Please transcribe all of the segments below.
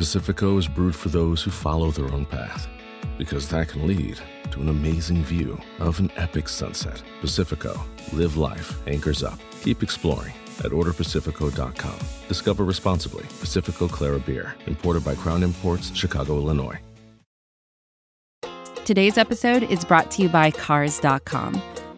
Pacifico is brewed for those who follow their own path, because that can lead to an amazing view of an epic sunset. Pacifico, live life, anchors up. Keep exploring at orderpacifico.com. Discover responsibly. Pacifico Clara Beer, imported by Crown Imports, Chicago, Illinois. Today's episode is brought to you by Cars.com.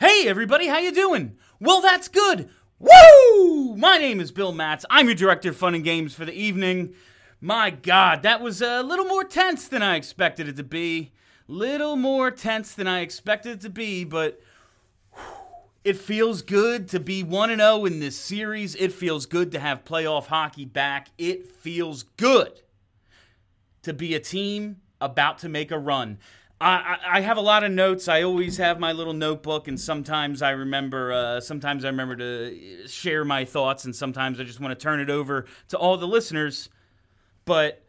Hey everybody, how you doing? Well, that's good. Woo! My name is Bill Matz. I'm your director of fun and games for the evening. My God, that was a little more tense than I expected it to be. Little more tense than I expected it to be, but it feels good to be 1 0 in this series. It feels good to have playoff hockey back. It feels good to be a team about to make a run. I, I have a lot of notes. I always have my little notebook, and sometimes I remember. Uh, sometimes I remember to share my thoughts, and sometimes I just want to turn it over to all the listeners. But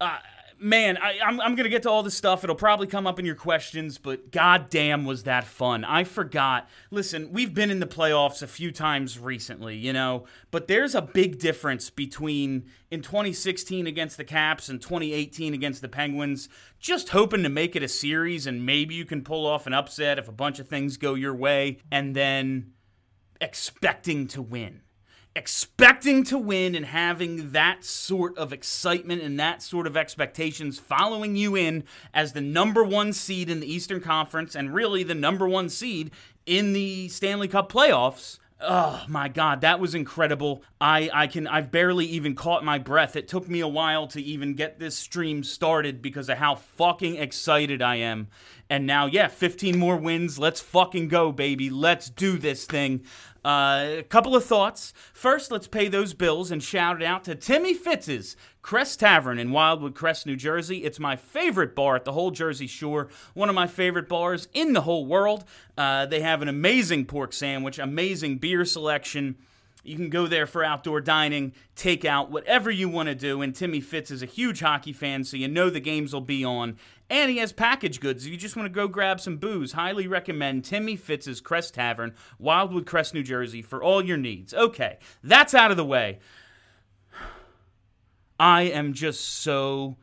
uh, man, I, am I'm, I'm gonna get to all this stuff. It'll probably come up in your questions, but goddamn, was that fun! I forgot. Listen, we've been in the playoffs a few times recently, you know, but there's a big difference between in 2016 against the Caps and 2018 against the Penguins. Just hoping to make it a series, and maybe you can pull off an upset if a bunch of things go your way, and then expecting to win expecting to win and having that sort of excitement and that sort of expectations following you in as the number one seed in the Eastern Conference and really the number one seed in the Stanley Cup playoffs. Oh my god, that was incredible. I I can I've barely even caught my breath. It took me a while to even get this stream started because of how fucking excited I am. And now, yeah, 15 more wins. Let's fucking go, baby. Let's do this thing. Uh, a couple of thoughts. First, let's pay those bills and shout it out to Timmy Fitz's Crest Tavern in Wildwood Crest, New Jersey. It's my favorite bar at the whole Jersey Shore, one of my favorite bars in the whole world. Uh, they have an amazing pork sandwich, amazing beer selection. You can go there for outdoor dining, takeout, whatever you want to do. And Timmy Fitz is a huge hockey fan, so you know the games will be on. And he has package goods. If you just want to go grab some booze, highly recommend Timmy Fitz's Crest Tavern, Wildwood Crest, New Jersey, for all your needs. Okay, that's out of the way. I am just so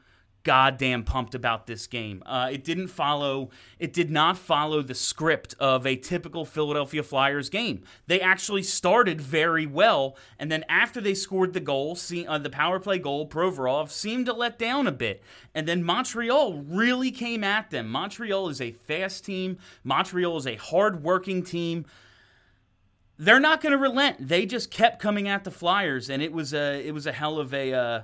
goddamn pumped about this game. Uh, it didn't follow, it did not follow the script of a typical Philadelphia Flyers game. They actually started very well, and then after they scored the goal, see, uh, the power play goal, Provorov seemed to let down a bit, and then Montreal really came at them. Montreal is a fast team. Montreal is a hard-working team. They're not going to relent. They just kept coming at the Flyers, and it was a it was a hell of a uh,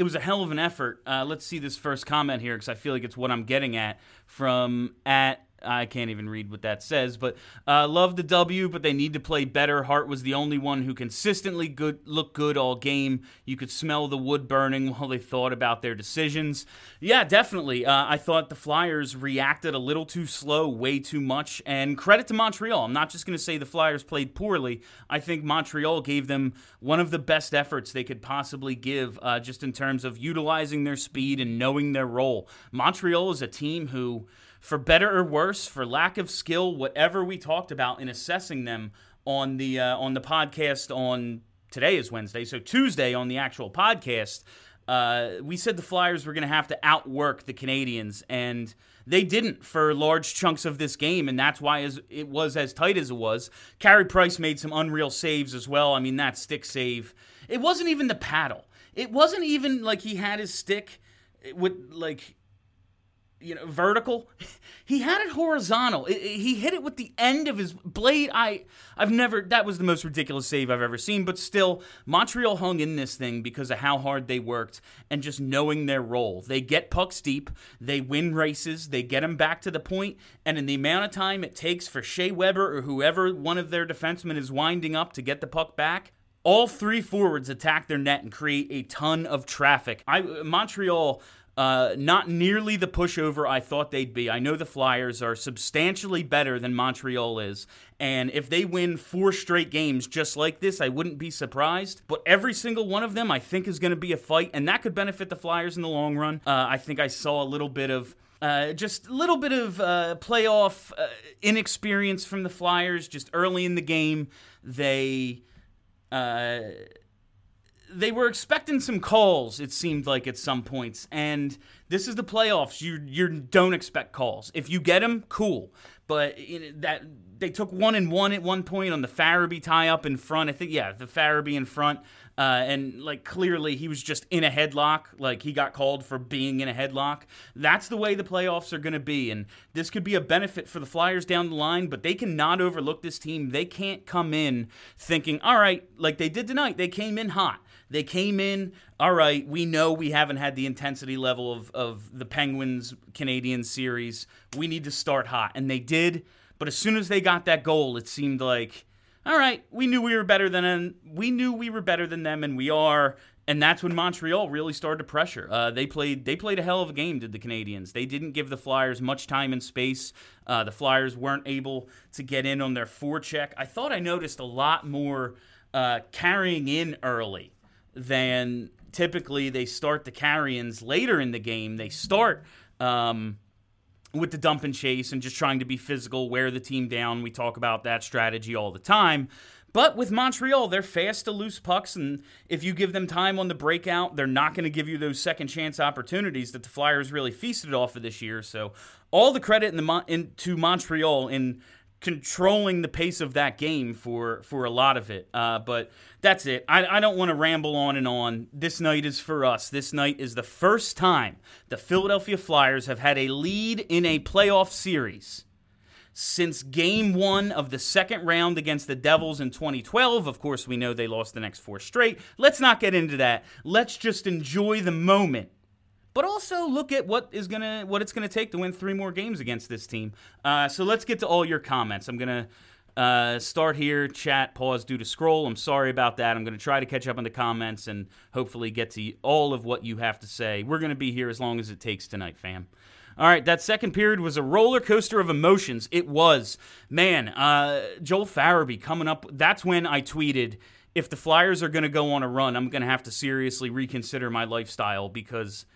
it was a hell of an effort. Uh, let's see this first comment here because I feel like it's what I'm getting at from at I can't even read what that says, but uh, love the W, but they need to play better. Hart was the only one who consistently good looked good all game. You could smell the wood burning while they thought about their decisions. Yeah, definitely. Uh, I thought the Flyers reacted a little too slow, way too much. And credit to Montreal. I'm not just going to say the Flyers played poorly. I think Montreal gave them one of the best efforts they could possibly give, uh, just in terms of utilizing their speed and knowing their role. Montreal is a team who for better or worse, for lack of skill, whatever we talked about in assessing them on the uh, on the podcast on today is Wednesday, so Tuesday on the actual podcast, uh, we said the Flyers were going to have to outwork the Canadiens, and they didn't for large chunks of this game, and that's why as, it was as tight as it was. Carey Price made some unreal saves as well. I mean, that stick save, it wasn't even the paddle. It wasn't even like he had his stick with like you know vertical. He had it horizontal. It, it, he hit it with the end of his blade. I i've never that was the most ridiculous save i've ever seen but still montreal hung in this thing because of how hard they worked and just knowing their role. They get pucks deep they win races they get them back to the point and in the amount of time it takes for shea weber or whoever one of their defensemen is winding up to get the puck back all three forwards attack their net and create a ton of traffic. I Montreal uh, not nearly the pushover I thought they'd be. I know the Flyers are substantially better than Montreal is, and if they win four straight games just like this, I wouldn't be surprised. But every single one of them, I think, is going to be a fight, and that could benefit the Flyers in the long run. Uh, I think I saw a little bit of. Uh, just a little bit of uh, playoff uh, inexperience from the Flyers just early in the game. They uh, they were expecting some calls. It seemed like at some points, and this is the playoffs. You you don't expect calls. If you get them, cool. But that they took one and one at one point on the Farabee tie up in front. I think yeah, the Farabee in front. Uh, and like clearly he was just in a headlock like he got called for being in a headlock that's the way the playoffs are going to be and this could be a benefit for the flyers down the line but they cannot overlook this team they can't come in thinking all right like they did tonight they came in hot they came in, all right, we know we haven't had the intensity level of, of the Penguins Canadiens series. We need to start hot. And they did. But as soon as they got that goal, it seemed like, all right, we knew we were better than we knew we were better than them, and we are. And that's when Montreal really started to pressure. Uh, they played they played a hell of a game, did the Canadiens? They didn't give the Flyers much time and space. Uh, the Flyers weren't able to get in on their forecheck. I thought I noticed a lot more uh, carrying in early than typically they start the carry-ins later in the game. They start um, with the dump and chase and just trying to be physical, wear the team down. We talk about that strategy all the time. But with Montreal, they're fast to loose pucks, and if you give them time on the breakout, they're not going to give you those second chance opportunities that the Flyers really feasted off of this year. So, all the credit in the in, to Montreal in controlling the pace of that game for for a lot of it. Uh, but that's it. I, I don't want to ramble on and on. This night is for us. This night is the first time the Philadelphia Flyers have had a lead in a playoff series since game one of the second round against the Devils in 2012. Of course, we know they lost the next four straight. Let's not get into that. Let's just enjoy the moment but also look at what is gonna what it's gonna take to win three more games against this team. Uh, so let's get to all your comments. I'm gonna uh, start here, chat, pause due to scroll. I'm sorry about that. I'm gonna try to catch up on the comments and hopefully get to all of what you have to say. We're gonna be here as long as it takes tonight, fam. All right, that second period was a roller coaster of emotions. It was, man. Uh, Joel Farabee coming up. That's when I tweeted if the Flyers are going to go on a run, I'm going to have to seriously reconsider my lifestyle because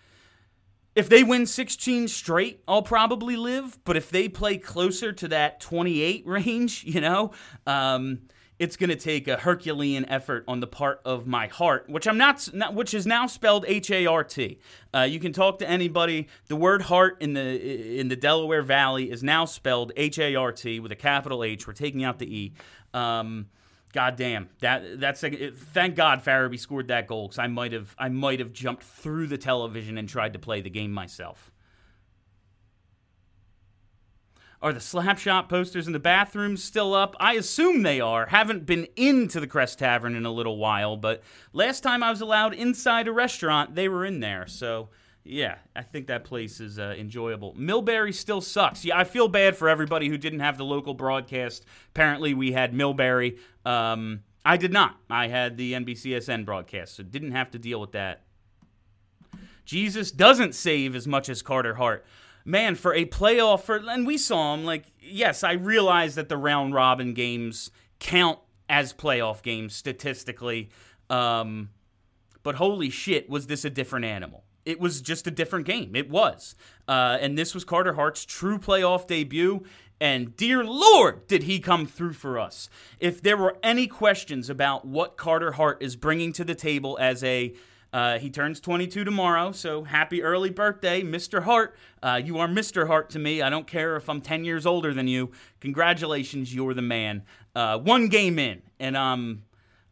if they win 16 straight, I'll probably live. But if they play closer to that 28 range, you know, um, it's going to take a Herculean effort on the part of my heart, which I'm not, not which is now spelled H A R T. Uh, you can talk to anybody. The word heart in the in the Delaware Valley is now spelled H A R T with a capital H. We're taking out the E. Um, God damn that that's thank God Farabee scored that goal because I might have I might have jumped through the television and tried to play the game myself. Are the slapshot posters in the bathrooms still up? I assume they are. Haven't been into the Crest Tavern in a little while, but last time I was allowed inside a restaurant, they were in there. So yeah, I think that place is uh, enjoyable. Milbury still sucks. Yeah, I feel bad for everybody who didn't have the local broadcast. Apparently, we had Milbury. Um, I did not. I had the NBCSN broadcast, so didn't have to deal with that. Jesus doesn't save as much as Carter Hart. Man, for a playoff, for, and we saw him, like, yes, I realize that the round robin games count as playoff games statistically. Um, but holy shit, was this a different animal? It was just a different game. It was. Uh, and this was Carter Hart's true playoff debut. And dear Lord, did he come through for us. If there were any questions about what Carter Hart is bringing to the table as a uh, he turns 22 tomorrow, so happy early birthday, Mr. Hart. Uh, you are Mr. Hart to me. I don't care if I'm 10 years older than you. Congratulations, you're the man. Uh, one game in, and um,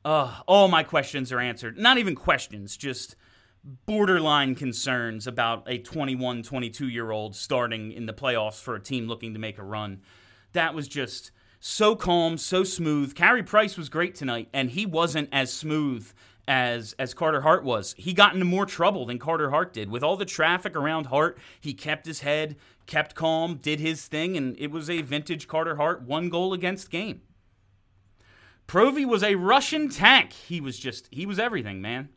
uh, all my questions are answered. Not even questions, just borderline concerns about a 21, 22 year old starting in the playoffs for a team looking to make a run. That was just so calm, so smooth. Carey Price was great tonight, and he wasn't as smooth as as Carter Hart was. He got into more trouble than Carter Hart did. With all the traffic around Hart, he kept his head, kept calm, did his thing, and it was a vintage Carter Hart one goal against game. Provy was a Russian tank. He was just, he was everything, man.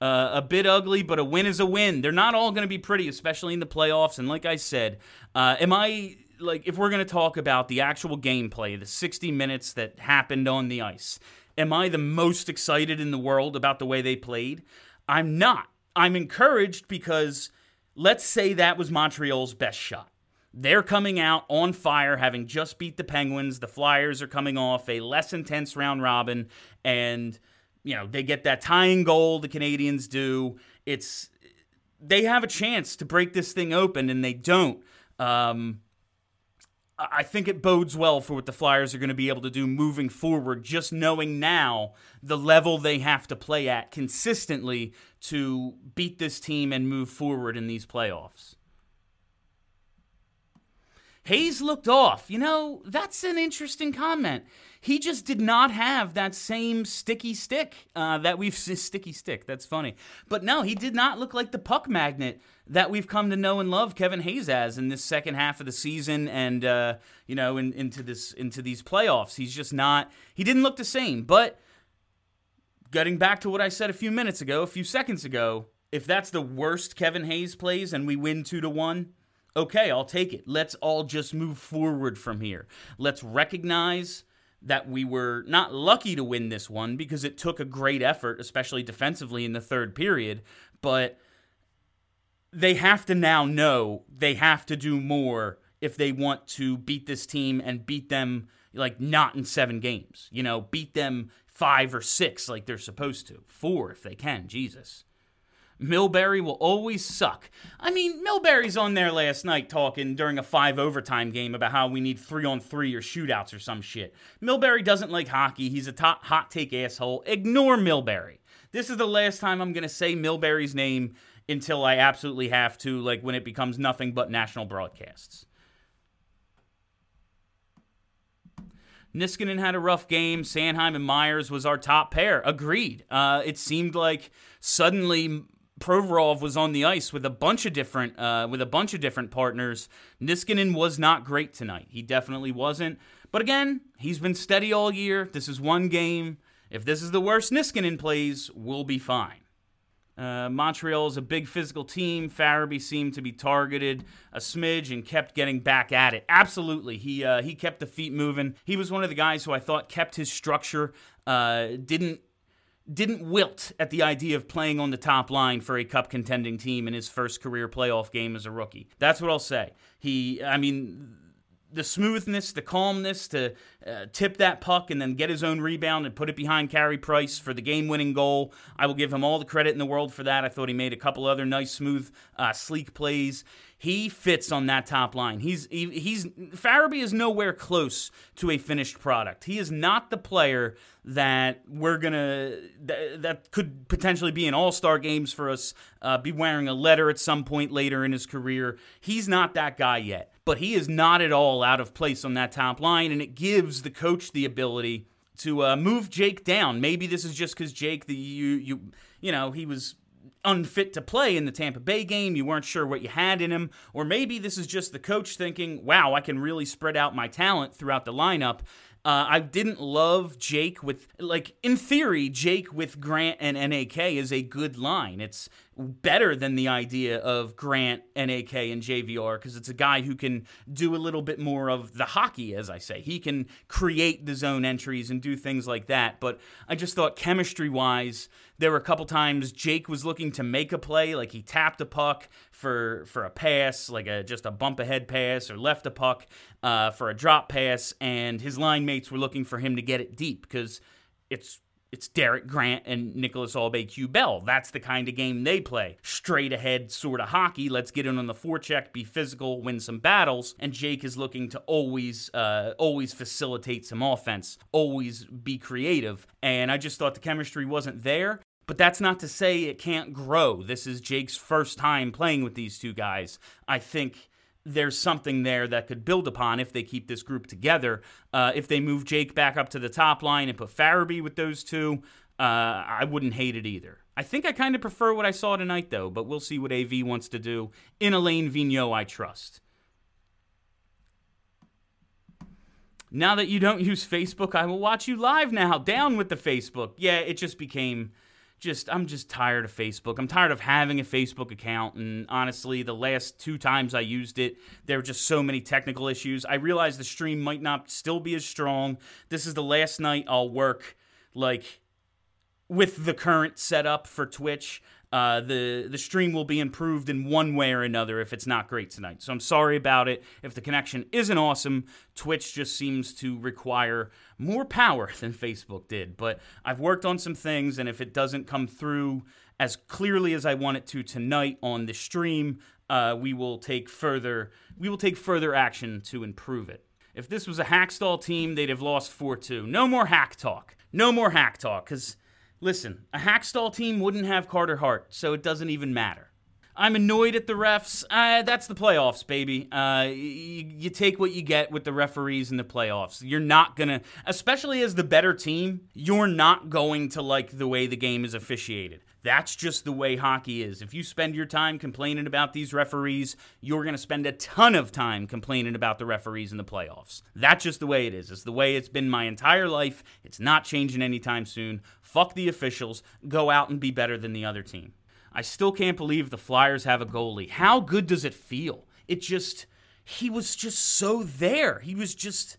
Uh, a bit ugly, but a win is a win. They're not all going to be pretty, especially in the playoffs. And like I said, uh, am I like if we're going to talk about the actual gameplay, the 60 minutes that happened on the ice, am I the most excited in the world about the way they played? I'm not. I'm encouraged because let's say that was Montreal's best shot. They're coming out on fire, having just beat the Penguins. The Flyers are coming off a less intense round robin, and you know they get that tying goal. The Canadiens do. It's they have a chance to break this thing open, and they don't. Um, I think it bodes well for what the Flyers are going to be able to do moving forward, just knowing now the level they have to play at consistently to beat this team and move forward in these playoffs. Hayes looked off. You know, that's an interesting comment. He just did not have that same sticky stick uh, that we've sticky stick. That's funny, but no, he did not look like the puck magnet that we've come to know and love Kevin Hayes as in this second half of the season, and uh, you know, in, into this into these playoffs. He's just not. He didn't look the same. But getting back to what I said a few minutes ago, a few seconds ago, if that's the worst Kevin Hayes plays and we win two to one okay, I'll take it. Let's all just move forward from here. Let's recognize that we were not lucky to win this one because it took a great effort, especially defensively in the third period, but they have to now know they have to do more if they want to beat this team and beat them like not in seven games. You know, beat them five or six like they're supposed to. Four if they can. Jesus. Milbury will always suck. I mean, Milbury's on there last night talking during a five overtime game about how we need three on three or shootouts or some shit. Milbury doesn't like hockey. He's a top hot take asshole. Ignore Milbury. This is the last time I'm going to say Milbury's name until I absolutely have to, like when it becomes nothing but national broadcasts. Niskanen had a rough game. Sanheim and Myers was our top pair. Agreed. Uh, it seemed like suddenly Provorov was on the ice with a bunch of different uh, with a bunch of different partners. Niskanen was not great tonight. He definitely wasn't. But again, he's been steady all year. This is one game. If this is the worst Niskanen plays, we'll be fine. Uh, Montreal is a big physical team. Farabee seemed to be targeted a smidge and kept getting back at it. Absolutely, he uh, he kept the feet moving. He was one of the guys who I thought kept his structure. Uh, didn't didn't wilt at the idea of playing on the top line for a cup contending team in his first career playoff game as a rookie. That's what I'll say. He, I mean, the smoothness, the calmness to uh, tip that puck and then get his own rebound and put it behind Carey Price for the game winning goal. I will give him all the credit in the world for that. I thought he made a couple other nice, smooth, uh, sleek plays. He fits on that top line. He's he, he's Farabee is nowhere close to a finished product. He is not the player that we're gonna that, that could potentially be in All Star games for us. Uh, be wearing a letter at some point later in his career. He's not that guy yet, but he is not at all out of place on that top line, and it gives the coach the ability to uh, move Jake down. Maybe this is just because Jake, the you you you know he was unfit to play in the Tampa Bay game. You weren't sure what you had in him. Or maybe this is just the coach thinking, wow, I can really spread out my talent throughout the lineup. Uh, I didn't love Jake with, like, in theory, Jake with Grant and NAK is a good line. It's better than the idea of Grant, NAK, and JVR because it's a guy who can do a little bit more of the hockey, as I say. He can create the zone entries and do things like that. But I just thought chemistry wise, there were a couple times Jake was looking to make a play, like he tapped a puck for for a pass, like a just a bump ahead pass, or left a puck uh, for a drop pass, and his line mates were looking for him to get it deep because it's it's Derek Grant and Nicholas Nicolas Aube-Kubel. That's the kind of game they play. Straight ahead sort of hockey. Let's get in on the forecheck, be physical, win some battles. And Jake is looking to always, uh, always facilitate some offense, always be creative. And I just thought the chemistry wasn't there. But that's not to say it can't grow. This is Jake's first time playing with these two guys. I think there's something there that could build upon if they keep this group together. Uh, if they move Jake back up to the top line and put Farabee with those two, uh, I wouldn't hate it either. I think I kind of prefer what I saw tonight, though, but we'll see what AV wants to do. In Alain Vigneault, I trust. Now that you don't use Facebook, I will watch you live now. Down with the Facebook. Yeah, it just became just I'm just tired of Facebook. I'm tired of having a Facebook account and honestly, the last two times I used it, there were just so many technical issues. I realized the stream might not still be as strong. This is the last night I'll work like with the current setup for Twitch. Uh, the the stream will be improved in one way or another if it's not great tonight. So I'm sorry about it. If the connection isn't awesome, Twitch just seems to require more power than Facebook did. But I've worked on some things, and if it doesn't come through as clearly as I want it to tonight on the stream, uh, we will take further we will take further action to improve it. If this was a Hakstol team, they'd have lost 4 2. No more hack talk. No more hack talk, because Listen, a Hakstol team wouldn't have Carter Hart, so it doesn't even matter. I'm annoyed at the refs. Uh, that's the playoffs, baby. Uh, you, take what you get with the referees in the playoffs. You're not gonna, especially as the better team, you're not going to like the way the game is officiated. That's just the way hockey is. If you spend your time complaining about these referees, you're going to spend a ton of time complaining about the referees in the playoffs. That's just the way it is. It's the way it's been my entire life. It's not changing anytime soon. Fuck the officials. Go out and be better than the other team. I still can't believe the Flyers have a goalie. How good does it feel? It just, he was just so there. He was just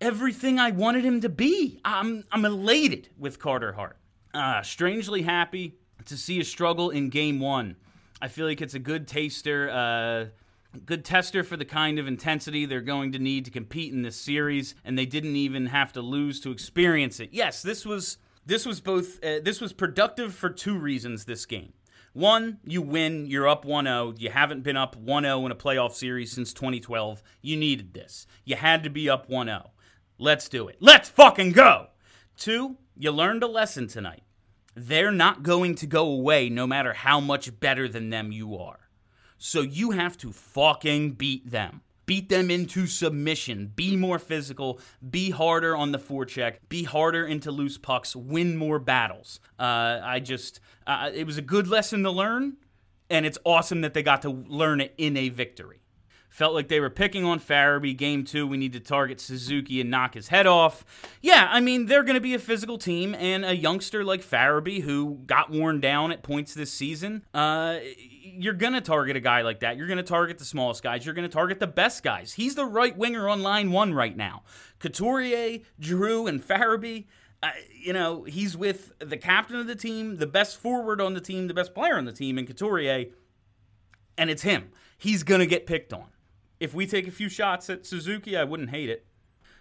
everything I wanted him to be. I'm, I'm elated with Carter Hart. Uh, strangely happy to see a struggle in game one. I feel like it's a good taster, uh, good tester for the kind of intensity they're going to need to compete in this series, and they didn't even have to lose to experience it. Yes, this was this was both uh, this was productive for two reasons. This game. One, you win, you're up 1 0. You haven't been up 1 0 in a playoff series since 2012. You needed this. You had to be up 1 0. Let's do it. Let's fucking go. Two, you learned a lesson tonight they're not going to go away no matter how much better than them you are. So you have to fucking beat them. Beat them into submission. Be more physical. Be harder on the forecheck. Be harder into loose pucks. Win more battles. Uh, I just, uh, it was a good lesson to learn, and it's awesome that they got to learn it in a victory. Felt like they were picking on Farabee. Game two, we need to target Suzuki and knock his head off. Yeah, I mean, they're going to be a physical team, and a youngster like Farabee, who got worn down at points this season, uh, you're going to target a guy like that. You're going to target the smallest guys. You're going to target the best guys. He's the right winger on line one right now. Couturier, Giroux, and Farabee. Uh, you know, he's with the captain of the team, the best forward on the team, the best player on the team in Couturier, and it's him. He's going to get picked on. If we take a few shots at Suzuki, I wouldn't hate it.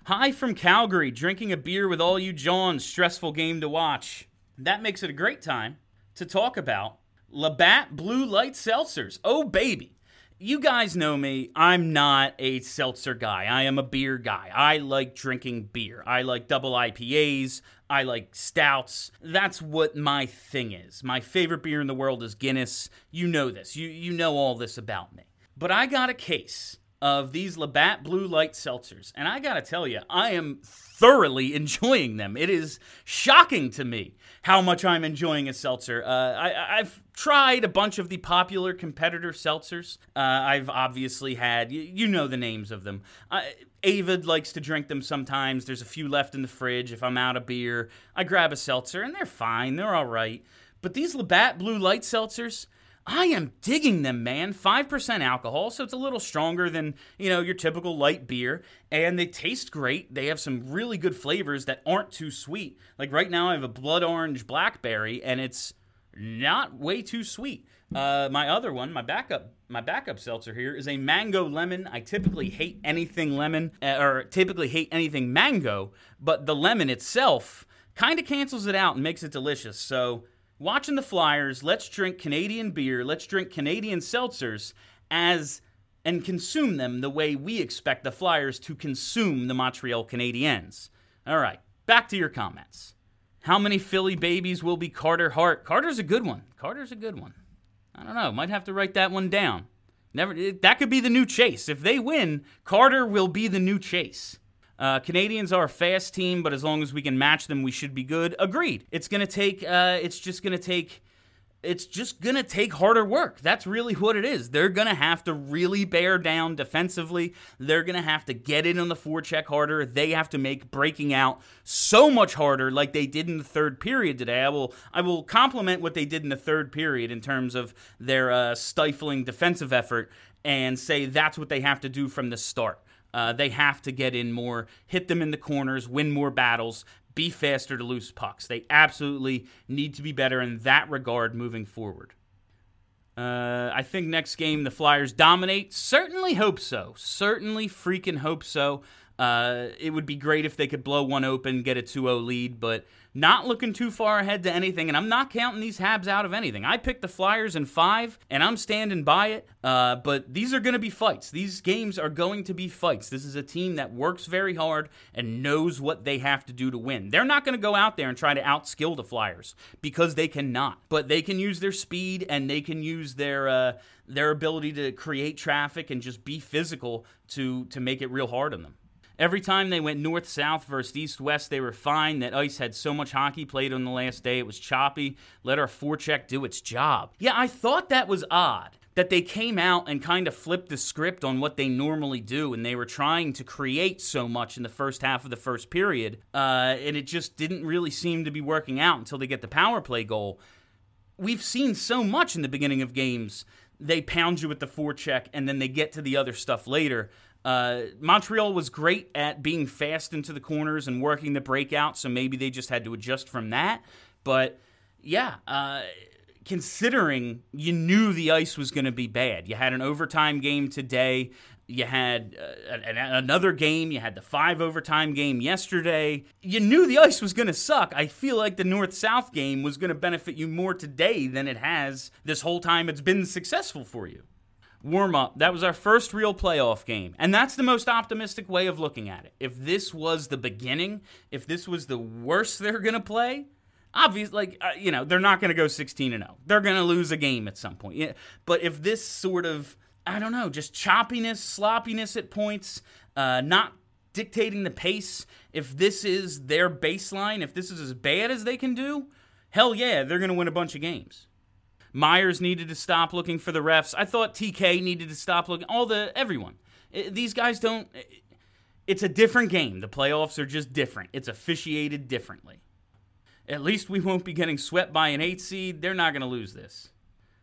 Hi from Calgary, drinking a beer with all you Johns. Stressful game to watch. That makes it a great time to talk about Labatt Blue Light Seltzers. Oh, baby. You guys know me. I'm not a seltzer guy. I am a beer guy. I like drinking beer. I like double IPAs. I like stouts. That's what my thing is. My favorite beer in the world is Guinness. You know this. You you know all this about me. But I got a case of these Labatt Blue Light Seltzers. And I got to tell you, I am thoroughly enjoying them. It is shocking to me how much I'm enjoying a seltzer. Uh, I, have tried a bunch of the popular competitor seltzers. Uh, I've obviously had, you, you, know the names of them. Uh, Avid likes to drink them sometimes. There's a few left in the fridge. If I'm out of beer, I grab a seltzer, and they're fine. They're all right. But these Labatt Blue Light Seltzers, I am digging them, man. 5% alcohol, so it's a little stronger than, you know, your typical light beer. And they taste great. They have some really good flavors that aren't too sweet. Like right now, I have a blood orange blackberry, and it's not way too sweet. Uh, my other one, my backup, my backup seltzer here is a mango lemon. I typically hate anything lemon, uh, or typically hate anything mango, but the lemon itself kind of cancels it out and makes it delicious. So watching the Flyers, let's drink Canadian beer, let's drink Canadian seltzers as and consume them the way we expect the Flyers to consume the Montreal Canadiens. All right, back to your comments. How many Philly babies will be Carter Hart? Carter's a good one. Carter's a good one. I don't know. Might have to write that one down. Never. That could be the new chase. If they win, Carter will be the new chase. Uh, Canadiens are a fast team, but as long as we can match them, we should be good. Agreed. It's gonna take. Uh, it's just gonna take. it's just to take harder work. That's really what it is. They're to have to really bear down defensively. They're to have to get in on the forecheck harder. They have to make breaking out so much harder like they did in the third period today. I will I will compliment what they did in the third period in terms of their uh, stifling defensive effort and say that's what they have to do from the start. Uh, they have to get in more, hit them in the corners, win more battles, be faster to lose pucks. They absolutely need to be better in that regard moving forward. Uh, I think next game the Flyers dominate. Certainly hope so. Certainly freaking hope so. Uh, it would be great if they could blow one open, get a 2 0 lead, but not looking too far ahead to anything, and I'm not counting these Habs out of anything. I picked the Flyers in five, and I'm standing by it. Uh, but these are going to be fights. These games are going to be fights. This is a team that works very hard and knows what they have to do to win. They're not going to go out there and try to outskill the Flyers because they cannot. But they can use their speed and they can use their uh, their ability to create traffic and just be physical to to make it real hard on them. Every time they went north south versus east west, they were fine. That ice had so much hockey played on the last day, it was choppy. Let our forecheck do its job. Yeah, I thought that was odd that they came out and kind of flipped the script on what they normally do, and they were trying to create so much in the first half of the first period, uh, and it just didn't really seem to be working out until they get the power play goal. We've seen so much in the beginning of games. They pound you with the forecheck, and then they get to the other stuff later. Uh, Montreal was great at being fast into the corners and working the breakout, so maybe they just had to adjust from that. But yeah, uh, considering you knew the ice was going to be bad, you had an overtime game today. You had uh, another game. You had the five overtime game yesterday. You knew the ice was going to suck. I feel like the North South game was going to benefit you more today than it has this whole time it's been successful for you warm up. That was our first real playoff game. And that's the most optimistic way of looking at it. If this was the beginning, if this was the worst they're going to play, obviously, like, uh, you know, they're not going to go 16 and 0. They're going to lose a game at some point. Yeah. But if this sort of, I don't know, just choppiness, sloppiness at points, uh, not dictating the pace, if this is their baseline, if this is as bad as they can do, hell yeah, they're going to win a bunch of games. Myers needed to stop looking for the refs. I thought TK needed to stop looking. All the everyone. These guys don't. It's a different game. The playoffs are just different. It's officiated differently. At least we won't be getting swept by an eight seed. They're not going to lose this.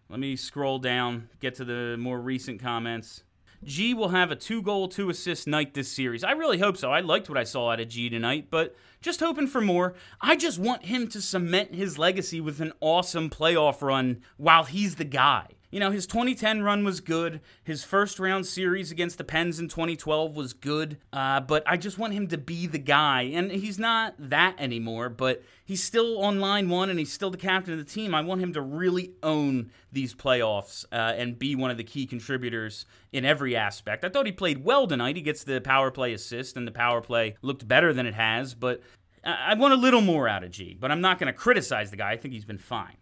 Let me scroll down, get to the more recent comments. G will have a two goal, two assist night this series. I really hope so. I liked what I saw out of G tonight, but just hoping for more. I just want him to cement his legacy with an awesome playoff run while he's the guy. You know, his 2010 run was good. His first round series against the Pens in 2012 was good. Uh, but I just want him to be the guy. And he's not that anymore, but he's still on line one and he's still the captain of the team. I want him to really own these playoffs uh, and be one of the key contributors in every aspect. I thought he played well tonight. He gets the power play assist, and the power play looked better than it has. But I want a little more out of G. But I'm not going to criticize the guy. I think he's been fine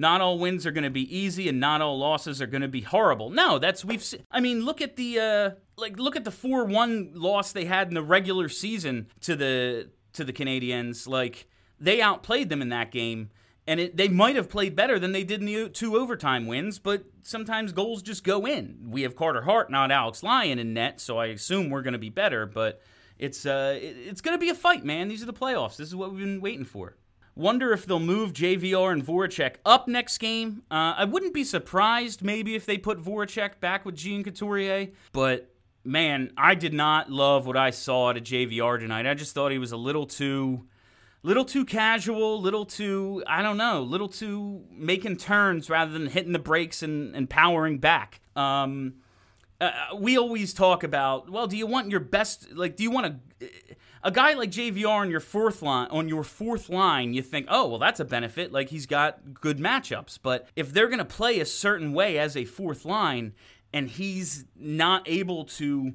not all wins are going to be easy and not all losses are going to be horrible. No, that's we've se- I mean, look at the uh like look at the 4-1 loss they had in the regular season to the to the Canadiens. Like they outplayed them in that game and it, they might have played better than they did in the two overtime wins, but sometimes goals just go in. We have Carter Hart, not Alex Lyon in net, so I assume we're going to be better, but it's uh it's going to be a fight, man. These are the playoffs. This is what we've been waiting for. Wonder if they'll move JVR and Voracek up next game. Uh, I wouldn't be surprised maybe if they put Voracek back with Sean Couturier, but man, I did not love what I saw at JVR tonight. I just thought he was a little too little too casual, little too, I don't know, little too making turns rather than hitting the brakes and, and powering back. Um, uh, we always talk about, well, do you want your best, like, do you want to a guy like JVR on your fourth line on your fourth line, you think, oh well, that's a benefit. Like he's got good matchups. But if they're gonna play a certain way as a fourth line, and he's not able to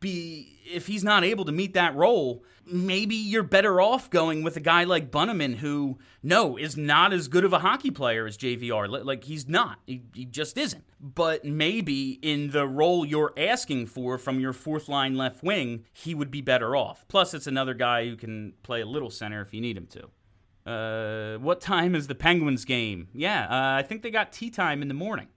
be if he's not able to meet that role, maybe you're better off going with a guy like Bunnaman, who no is not as good of a hockey player as JVR. Like he's not, he, he just isn't. But maybe in the role you're asking for from your fourth line left wing, he would be better off. Plus, it's another guy who can play a little center if you need him to. Uh, what time is the Penguins game? Yeah, uh, I think they got tea time in the morning.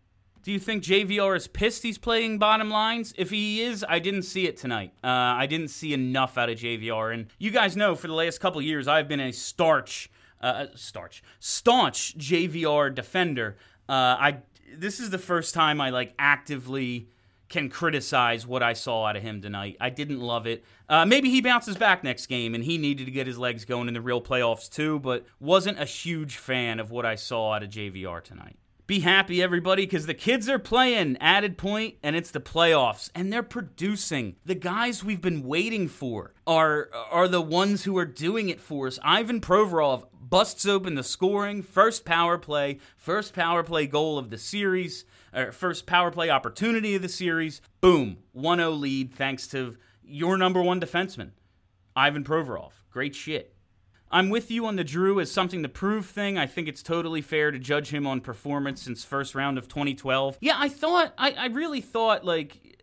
Do you think JVR is pissed he's playing bottom lines? If he is, I didn't see it tonight. Uh, I didn't see enough out of JVR. And you guys know for the last couple years, I've been a starch, uh, starch, staunch JVR defender. Uh, I this is the first time I like actively can criticize what I saw out of him tonight. I didn't love it. Uh, maybe he bounces back next game, and he needed to get his legs going in the real playoffs too. But wasn't a huge fan of what I saw out of JVR tonight. Be happy, everybody, because the kids are playing added point, and it's the playoffs, and they're producing. The guys we've been waiting for are are the ones who are doing it for us. Ivan Provorov busts open the scoring, first power play, first power play goal of the series, or first power play opportunity of the series. Boom, 1-0 lead thanks to your number one defenseman, Ivan Provorov. Great shit. I'm with you on the Drew as something to prove thing. I think it's totally fair to judge him on performance since first round of 2012. Yeah, I thought, I, I really thought, like,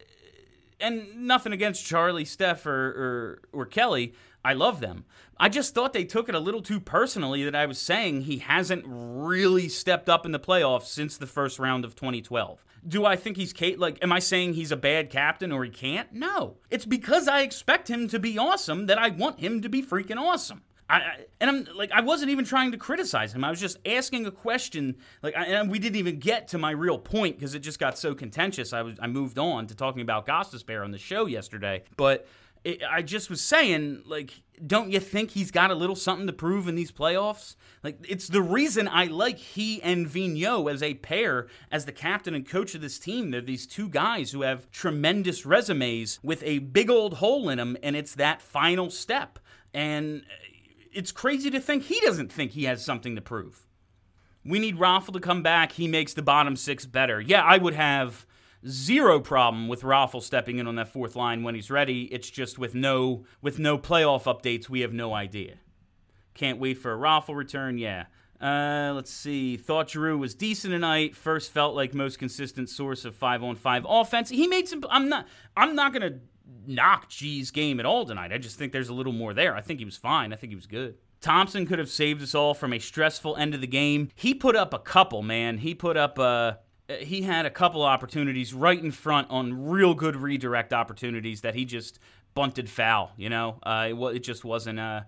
and nothing against Charlie, Steph, or, or, or Kelly. I love them. I just thought they took it a little too personally that I was saying he hasn't really stepped up in the playoffs since the first round of 2012. Do I think he's Kate? Like, am I saying he's a bad captain or he can't? No. It's because I expect him to be awesome that I want him to be freaking awesome. I, I, and I'm like I wasn't even trying to criticize him. I was just asking a question. Like, I, and we didn't even get to my real point because it just got so contentious. I was I moved on to talking about Gostisbehere on the show yesterday, but it, I just was saying like, don't you think he's got a little something to prove in these playoffs? Like, it's the reason I like he and Vigneault as a pair as the captain and coach of this team. They're these two guys who have tremendous resumes with a big old hole in them, and it's that final step. And it's crazy to think he doesn't think he has something to prove. We need Raffl to come back. He makes the bottom six better. Yeah, I would have zero problem with Raffl stepping in on that fourth line when he's ready. It's just with no with no playoff updates, we have no idea. Can't wait for a Raffl return. Yeah. Uh, let's see. Thought Giroux was decent tonight. First felt like most consistent source of five on five offense. He made some. I'm not. I'm not gonna knock G's game at all tonight. I just think there's a little more there. I think he was fine. I think he was good. Thompson could have saved us all from a stressful end of the game. He put up a couple, man. He put up a he had a couple opportunities right in front on real good redirect opportunities that he just bunted foul, you know? Uh it, it just wasn't uh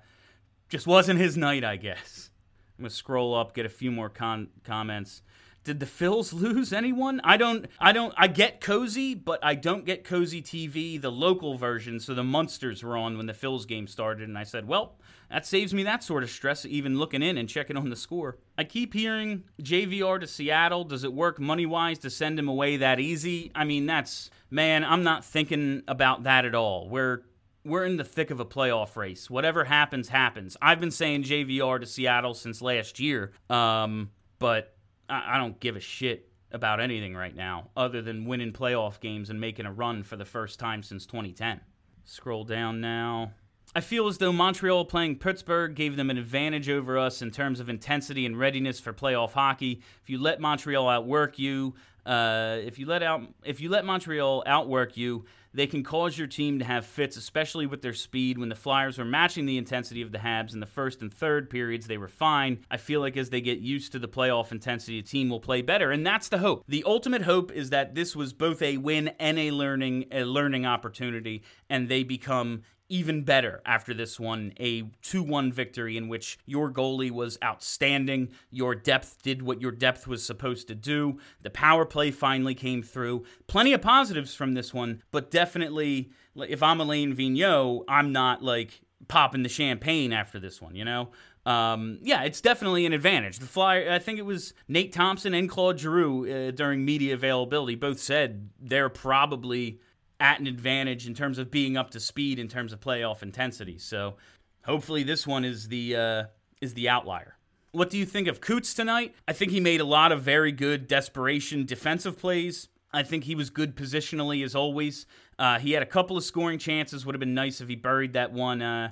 just wasn't his night, I guess. I'm to scroll up, get a few more con- comments. Did the Phils lose anyone? I don't I don't I get Cozi, but I don't get Cozi TV, the local version. So the Munsters were on when the Phils game started and I said, "Well, that saves me that sort of stress even looking in and checking on the score." I keep hearing JVR to Seattle. Does it work money-wise to send him away that easy? I mean, that's man, I'm not thinking about that at all. We're we're in the thick of a playoff race. Whatever happens, happens. I've been saying JVR to Seattle since last year, um, but I, I don't give a shit about anything right now other than winning playoff games and making a run for the first time since 2010. Scroll down now. I feel as though Montreal playing Pittsburgh gave them an advantage over us in terms of intensity and readiness for playoff hockey. If you let Montreal outwork you, uh, if you let out if you let Montreal outwork you, they can cause your team to have fits, especially with their speed. When the Flyers were matching the intensity of the Habs in the first and third periods, they were fine. I feel like as they get used to the playoff intensity, the team will play better, and that's the hope. The ultimate hope is that this was both a win and a learning a learning opportunity, and they become even better after this one a 2-1 victory in which your goalie was outstanding. Your depth did what your depth was supposed to do. The power play finally came through. Plenty of positives from this one but definitely if i'm Alain Vigneault i'm not like popping the champagne after this one you know? Um, yeah, it's definitely an advantage. The Flyer, I think it was Nate Thompson and Claude Giroux uh, during media availability both said they're probably at an advantage in terms of being up to speed in terms of playoff intensity. So hopefully this one is the uh, is the outlier. What do you think of Coots tonight? I think he made a lot of very good desperation defensive plays. I think he was good positionally as always. Uh, he had a couple of scoring chances. Would have been nice if he buried that one, uh,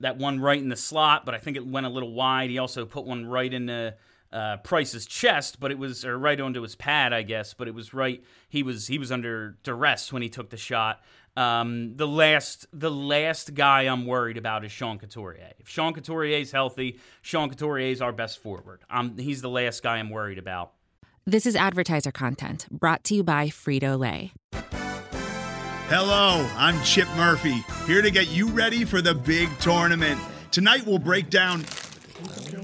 that one right in the slot, but I think it went a little wide. He also put one right in the uh, Price's chest, but it was or right onto his pad, I guess. But it was right. He was he was under duress when he took the shot. Um, the last the last guy I'm worried about is Sean Couturier. If Sean Couturier is healthy, Sean Couturier is our best forward. Um, he's the last guy I'm worried about. This is advertiser content brought to you by Frito Lay. Hello, I'm Chip Murphy, here to get you ready for the big tournament. Tonight we'll break down.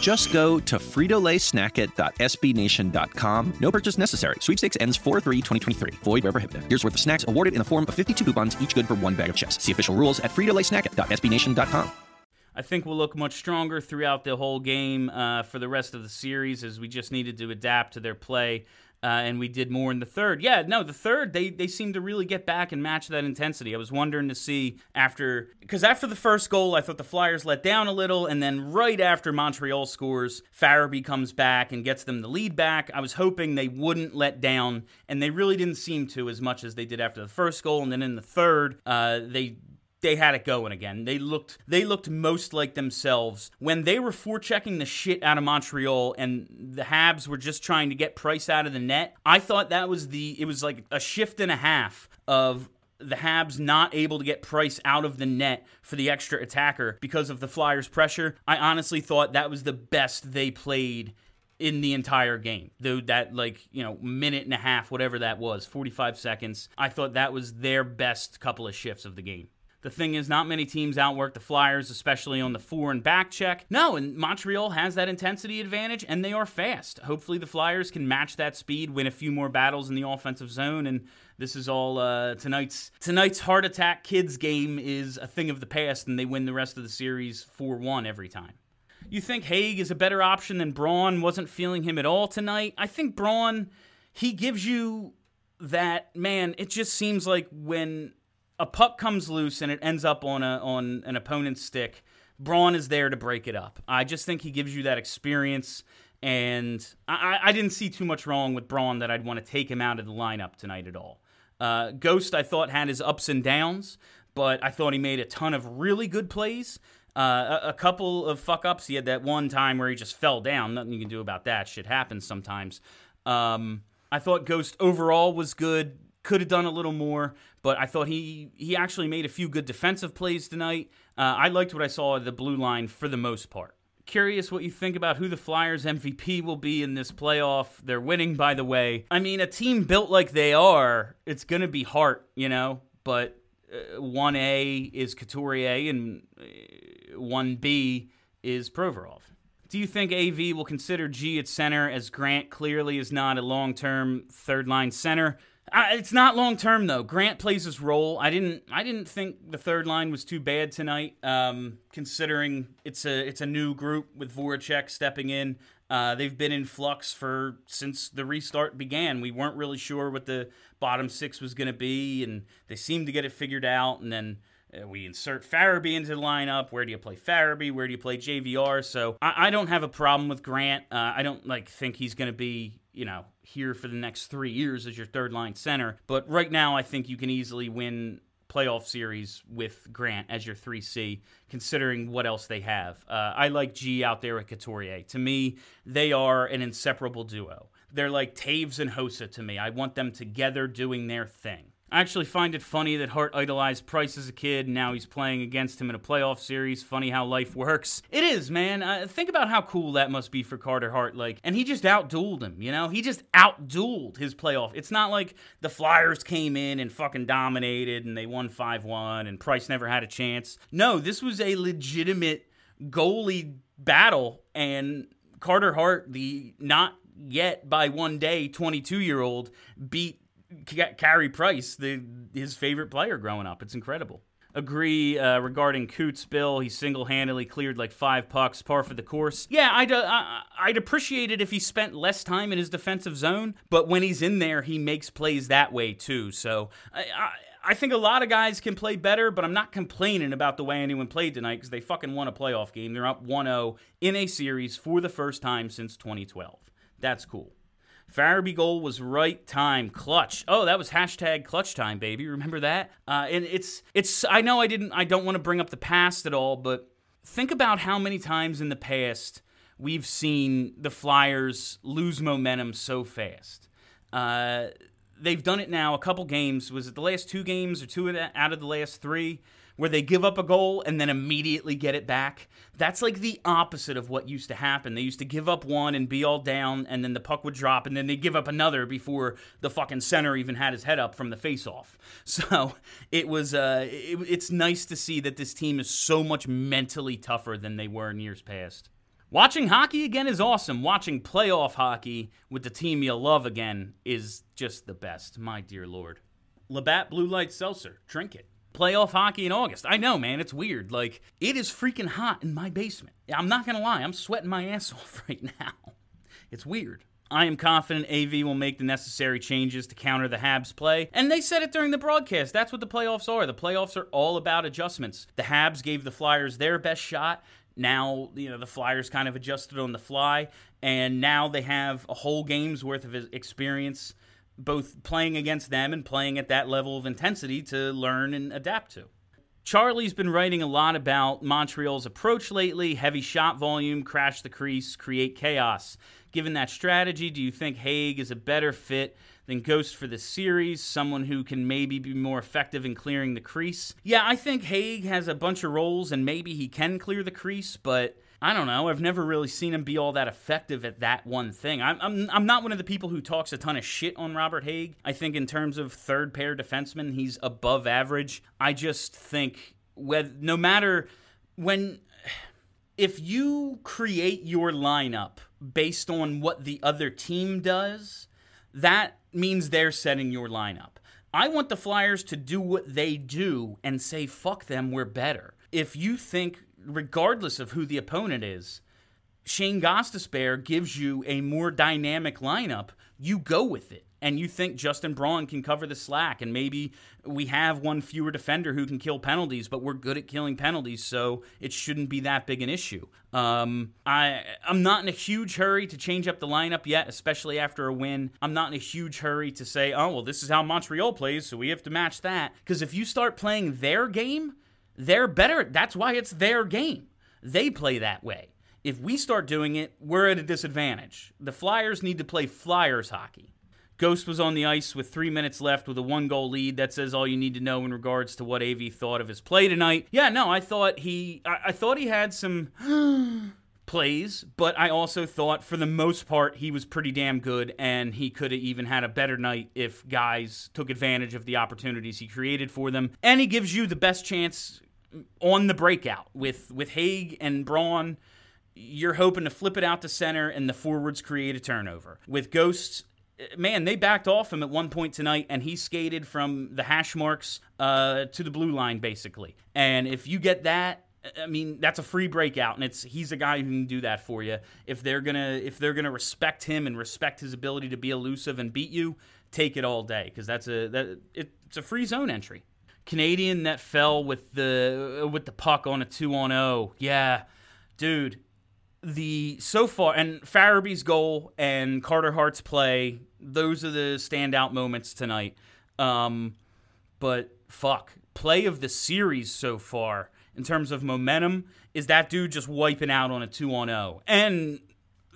Just go to fritolaysnackit.sbnation.com. No purchase necessary. Sweepstakes ends 4-3-2023. Void where prohibited. Here's worth of snacks awarded in the form of 52 coupons, each good for one bag of chips. See official rules at fritolaysnackit.sbnation.com. I think we'll look much stronger throughout the whole game uh, for the rest of the series as we just needed to adapt to their play. Uh, and we did more in the third. Yeah, no, the third they they seemed to really get back and match that intensity. I was wondering to see after because after the first goal, I thought the Flyers let down a little, and then right after Montreal scores, Farabee comes back and gets them the lead back. I was hoping they wouldn't let down, and they really didn't seem to as much as they did after the first goal. And then in the third, uh, they they had it going again. They looked they looked most like themselves when they were forechecking the shit out of Montreal and the Habs were just trying to get Price out of the net. I thought that was the it was like a shift and a half of the Habs not able to get Price out of the net for the extra attacker because of the Flyers' pressure. I honestly thought that was the best they played in the entire game. Though that like, you know, minute and a half, whatever that was, 45 seconds. I thought that was their best couple of shifts of the game. The thing is, not many teams outwork the Flyers, especially on the fore and back check. No, and Montreal has that intensity advantage, and they are fast. Hopefully, the Flyers can match that speed, win a few more battles in the offensive zone, and this is all uh, tonight's tonight's heart attack kids game is a thing of the past, and they win the rest of the series four one every time. You think Hague is a better option than Braun? Wasn't feeling him at all tonight. I think Braun, he gives you that man. It just seems like when a puck comes loose and it ends up on a on an opponent's stick, Braun is there to break it up. I just think he gives you that experience, and I, I didn't see too much wrong with Braun that I'd want to take him out of the lineup tonight at all. Uh, Ghost, I thought, had his ups and downs, but I thought he made a ton of really good plays. Uh, a, a, couple of fuck ups. He had that one time where he just fell down. Nothing you can do about that. Shit happens sometimes. Um, I thought Ghost overall was good could have done a little more, but I thought he he actually made a few good defensive plays tonight. Uh, I liked what I saw at the blue line for the most part. Curious what you think about who the Flyers MVP will be in this playoff. They're winning, by the way. I mean, a team built like they are, it's going to be Hart, you know, but uh, 1A is Couturier and 1B uh, is Provorov. Do you think AV will consider G at center as Grant clearly is not a long term third line center? It's not long term though. Grant plays his role. I didn't. I didn't think the third line was too bad tonight, um, considering it's a it's a new group with Voracek stepping in. Uh, they've been in flux for since the restart began. We weren't really sure what the bottom six was going to be, and they seemed to get it figured out. And then we insert Farabee into the lineup. Where do you play Farabee? Where do you play JVR? So I, I don't have a problem with Grant. Uh, I don't like think he's going to be you know here for the next three years as your third line center. But right now, I think you can easily win playoff series with Grant as your 3C, considering what else they have. Uh, I like G out there with Couturier. To me, they are an inseparable duo. They're like Toews and Hossa to me. I want them together doing their thing. I actually find it funny that Hart idolized Price as a kid, and now he's playing against him in a playoff series. Funny how life works. It is, man. Uh, think about how cool that must be for Carter Hart. Like, and he just outdueled him. You know, he just outdueled his playoff. It's not like the Flyers came in and fucking dominated and they won five one, and Price never had a chance. No, this was a legitimate goalie battle, and Carter Hart, the not yet by one day 22 year old, beat Carey Price, the his favorite player growing up. It's incredible. Agree uh, regarding Coots Bill. He single handedly cleared like five pucks, par for the course. Yeah, I'd, uh, I'd appreciate it if he spent less time in his defensive zone, but when he's in there, he makes plays that way too. So I, I I think a lot of guys can play better, but I'm not complaining about the way anyone played tonight because they fucking won a playoff game. They're up 1 0 in a series for the first time since 2012. That's cool. Farabee goal was right time, clutch. Oh, that was hashtag clutch time, baby. Remember that? Uh, and it's it's. I know I didn't. I don't want to bring up the past at all, but think about how many times in the past we've seen the Flyers lose momentum so fast. Uh, they've done it now a couple games. Was it the last two games or two out of the last three? Where they give up a goal and then immediately get it back. That's like the opposite of what used to happen. They used to give up one and be all down, and then the puck would drop, and then they give up another before the fucking center even had his head up from the faceoff. So it was. Uh, it, it's nice to see that this team is so much mentally tougher than they were in years past. Watching hockey again is awesome. Watching playoff hockey with the team you love again is just the best. My dear Lord. Labatt Blue Light Seltzer. Drink it. Playoff hockey in August. I know, man. It's weird. Like, it is freaking hot in my basement. I'm not going to lie. I'm sweating my ass off right now. It's weird. I am confident AV will make the necessary changes to counter the Habs play. And they said it during the broadcast. That's what the playoffs are. The playoffs are all about adjustments. The Habs gave the Flyers their best shot. Now, you know, the Flyers kind of adjusted on the fly, and now they have a whole game's worth of experience both playing against them and playing at that level of intensity to learn and adapt to. Charlie's been writing a lot about Montreal's approach lately heavy shot volume, crash the crease, create chaos. Given that strategy, do you think Hague is a better fit than Ghost for the series, someone who can maybe be more effective in clearing the crease. Yeah, I think Hague has a bunch of roles and maybe he can clear the crease, but I don't know. I've never really seen him be all that effective at that one thing. I'm, I'm, I'm not one of the people who talks a ton of shit on Robert Hague. I think in terms of third pair defenseman, he's above average. I just think with no matter when if you create your lineup based on what the other team does, that means they're setting your lineup. I want the Flyers to do what they do and say, fuck them, we're better. If you think, regardless of who the opponent is, Shane Gostisbehere gives you a more dynamic lineup, you go with it and you think Justin Braun can cover the slack, and maybe we have one fewer defender who can kill penalties, but we're good at killing penalties, so it shouldn't be that big an issue. Um, I I'm not in a huge hurry to change up the lineup yet, especially after a win. I'm not in a huge hurry to say, oh well, this is how Montreal plays, so we have to match that. Because if you start playing their game, they're better. That's why it's their game. They play that way. If we start doing it, we're at a disadvantage. The Flyers need to play Flyers hockey. Ghost was on the ice with three minutes left with a one goal lead. That says all you need to know in regards to what AV thought of his play tonight. Yeah, no, I thought he I, I thought he had some plays, but I also thought for the most part he was pretty damn good and he could have even had a better night if guys took advantage of the opportunities he created for them. And he gives you the best chance on the breakout with with Hague and Braun. You're hoping to flip it out to center and the forwards create a turnover. With Ghosts man, they backed off him at one point tonight, and he skated from the hash marks uh, to the blue line, basically. And if you get that, I mean, that's a free breakout, and it's he's a guy who can do that for you. If they're gonna if they're gonna respect him and respect his ability to be elusive and beat you, take it all day because that's a that it's a free zone entry. Canadian that fell with the with the puck on a two on zero. Oh. Yeah, dude, the so far and Farabee's goal and Carter Hart's play, those are the standout moments tonight. Um, but fuck, play of the series so far in terms of momentum is that dude just wiping out on a 2 on 0. And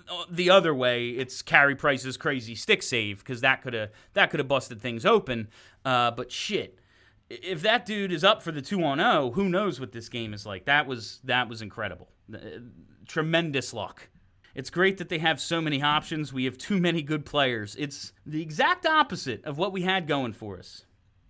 uh, the other way, it's Carey Price's crazy stick save because that could have that could have busted things open. Uh, but shit, if that dude is up for the 2 on 0, who knows what this game is like? That was that was incredible uh, tremendous luck. It's great that they have so many options. We have too many good players. It's the exact opposite of what we had going for us.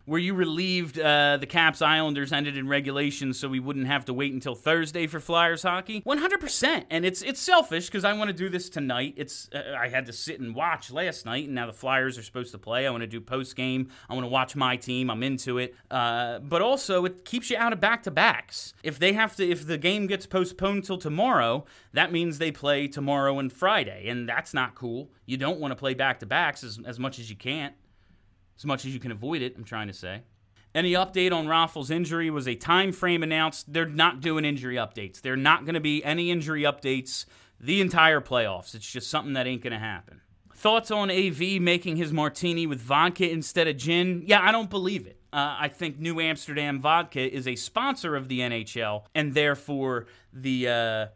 Where you relieved uh, the Caps Islanders ended in regulation so we wouldn't have to wait until Thursday for Flyers hockey? 100%. And it's it's selfish because I want to do this tonight. It's uh, I had to sit and watch last night, and now the Flyers are supposed to play. I want to do post game. I want to watch my team. I'm into it. Uh, but also, it keeps you out of back to backs. If they have to, if the game gets postponed till tomorrow, that means they play tomorrow and Friday, and that's not cool. You don't want to play back to backs as, as much as you can't as much as you can avoid it, I'm trying to say. Any update on Raffl's injury was a time frame announced. They're not doing injury updates. They're not going to be any injury updates the entire playoffs. It's just something that ain't going to happen. Thoughts on AV making his martini with vodka instead of gin? Yeah, I don't believe it. Uh, I think New Amsterdam Vodka is a sponsor of the NHL, and therefore the uh,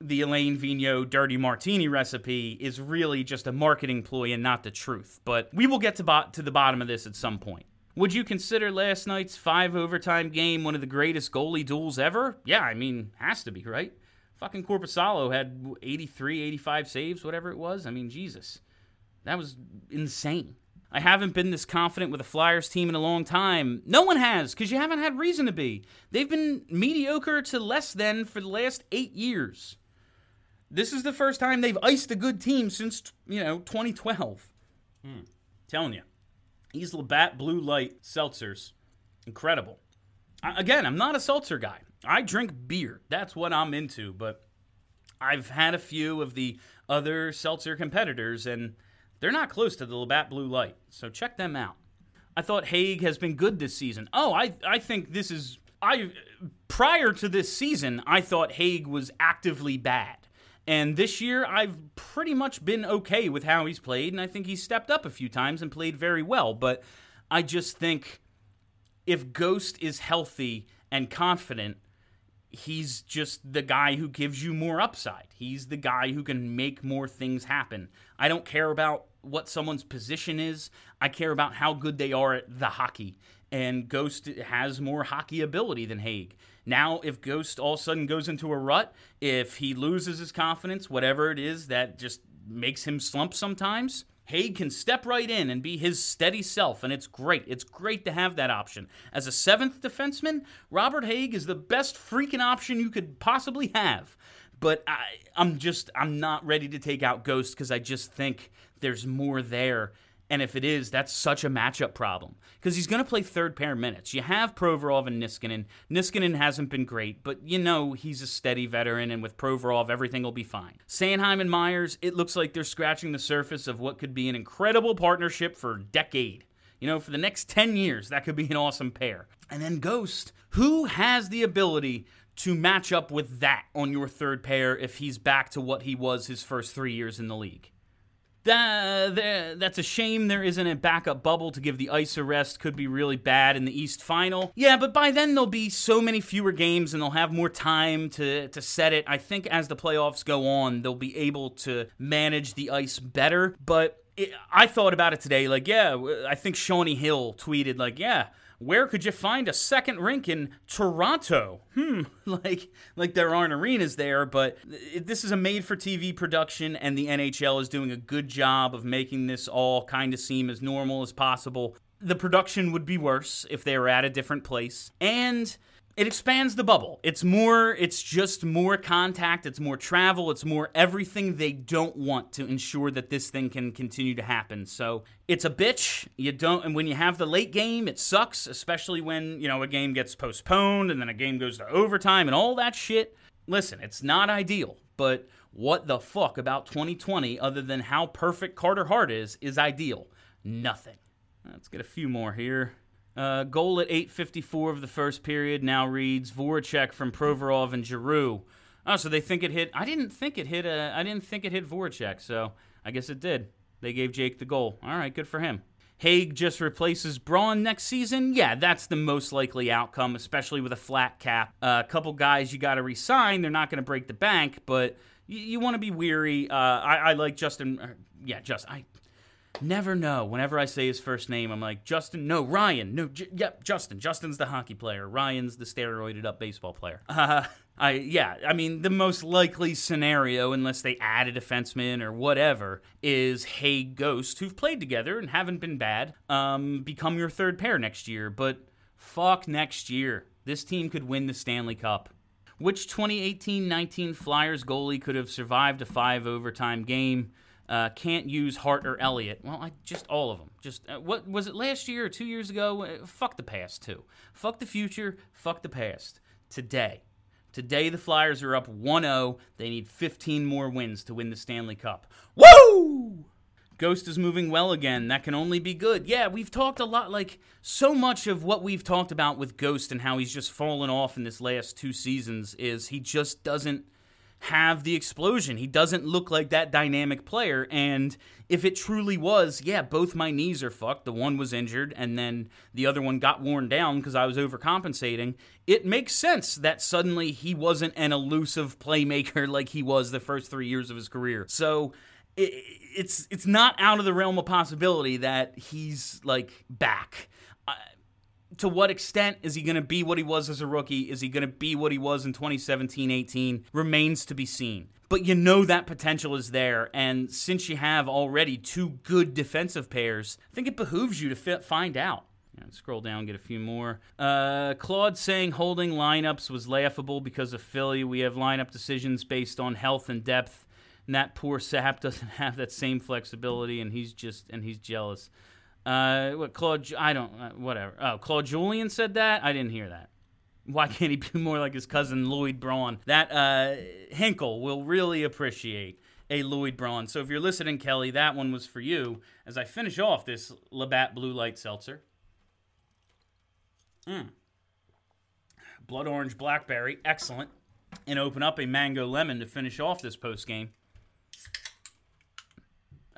the Alain Vigneault Dirty Martini recipe is really just a marketing ploy and not the truth. But we will get to, bo- to the bottom of this at some point. Would you consider last night's five overtime game one of the greatest goalie duels ever? Yeah, I mean, has to be, right? Fucking Korpisalo had 83, 85 saves, whatever it was. I mean, Jesus. That was insane. I haven't been this confident with a Flyers team in a long time. No one has, because you haven't had reason to be. They've been mediocre to less than for the last eight years. This is the first time they've iced a good team since, you know, 2012. Hmm. Telling you. These Labatt Blue Light seltzers, incredible. I, again, I'm not a seltzer guy. I drink beer. That's what I'm into, but I've had a few of the other seltzer competitors, and they're not close to the Labatt Blue Light. So check them out. I thought Hague has been good this season. Oh, I I think this is I prior to this season, I thought Hague was actively bad. And this year, I've pretty much been okay with how he's played, and I think he's stepped up a few times and played very well. But I just think if Ghost is healthy and confident, he's just the guy who gives you more upside. He's the guy who can make more things happen. I don't care about what someone's position is, I care about how good they are at the hockey. And Ghost has more hockey ability than Hague. Now, if Ghost all of a sudden goes into a rut, if he loses his confidence, whatever it is that just makes him slump sometimes, Hague can step right in and be his steady self, and it's great. It's great to have that option. As a seventh defenseman, Robert Hague is the best freaking option you could possibly have. But I, I'm just, I'm not ready to take out Ghost because I just think there's more there. And if it is, that's such a matchup problem because he's going to play third pair minutes. You have Provorov and Niskanen. Niskanen hasn't been great, but you know he's a steady veteran, and with Provorov, everything will be fine. Sanheim and Myers, it looks like they're scratching the surface of what could be an incredible partnership for a decade. You know, for the next 10 years, that could be an awesome pair. And then Ghost, who has the ability to match up with that on your third pair if he's back to what he was his first three years in the league? That, that's a shame there isn't a backup bubble to give the ice a rest. Could be really bad in the East final. Yeah, but by then there'll be so many fewer games and they'll have more time to, to set it. I think as the playoffs go on, they'll be able to manage the ice better. But it, I thought about it today. Like, yeah, I think Shawnee Hill tweeted, like, yeah, where could you find a second rink in Toronto? Hmm, like like there aren't arenas there, but this is a made-for-TV production, and the NHL is doing a good job of making this all kind of seem as normal as possible. The production would be worse if they were at a different place, and it expands the bubble. It's more, it's just more contact, it's more travel, it's more everything they don't want to ensure that this thing can continue to happen. So it's a bitch. You don't, and when you have the late game, it sucks, especially when, you know, a game gets postponed and then a game goes to overtime and all that shit. Listen, it's not ideal, but what the fuck about 2020 other than how perfect Carter Hart is, is ideal? Nothing. Let's get a few more here. Uh, goal at 8:54 of the first period now reads Voracek from Provorov and Giroux. Oh, so they think it hit. I didn't think it hit. Uh, I didn't think it hit Voracek, so I guess it did. They gave Jake the goal. All right, good for him. Hague just replaces Braun next season. Yeah, that's the most likely outcome, especially with a flat cap. A couple guys you got to resign. They're not going to break the bank, but you, you want to be weary. Uh, I, I, like Justin. Uh, yeah, just I never know. Whenever I say his first name, I'm like, Justin, no, Ryan. No, J- yep, Justin. Justin's the hockey player. Ryan's the steroided up baseball player. Uh, I yeah, I mean the most likely scenario, unless they add a defenseman or whatever, is Hey Ghost, who've played together and haven't been bad, um, become your third pair next year. But fuck next year. This team could win the Stanley Cup. Which 2018 19 Flyers goalie could have survived a five overtime game? Uh, can't use Hart or Elliott. Well, I just all of them. Just uh, what was it last year or two years ago? Uh, fuck the past too. Fuck the future. Fuck the past. Today, today the Flyers are up 1-0. They need 15 more wins to win the Stanley Cup. Woo! Ghost is moving well again. That can only be good. Yeah, we've talked a lot, like, so much of what we've talked about with Ghost and how he's just fallen off in this last two seasons is he just doesn't have the explosion. He doesn't look like that dynamic player. And if it truly was, yeah, both my knees are fucked. The one was injured, and then the other one got worn down because I was overcompensating. It makes sense that suddenly he wasn't an elusive playmaker like he was the first three years of his career. So it, it's it's not out of the realm of possibility that he's like back. To what extent is he going to be what he was as a rookie? Is he going to be what he was in 2017 18? Remains to be seen. But you know that potential is there. And since you have already two good defensive pairs, I think it behooves you to find out. scroll down, get a few more. Uh, Claude saying holding lineups was laughable because of Philly. We have lineup decisions based on health and depth. And that poor sap doesn't have that same flexibility, and he's just and he's jealous. Uh, what Claude? I don't. Uh, whatever. Oh, Claude Julien said that. I didn't hear that. Why can't he be more like his cousin Lloyd Braun? That uh, Hinkle will really appreciate a Lloyd Braun. So if you're listening, Kelly, that one was for you. As I finish off this Labatt Blue Light Seltzer. Mm. Blood orange blackberry, excellent. And open up a mango lemon to finish off this post game.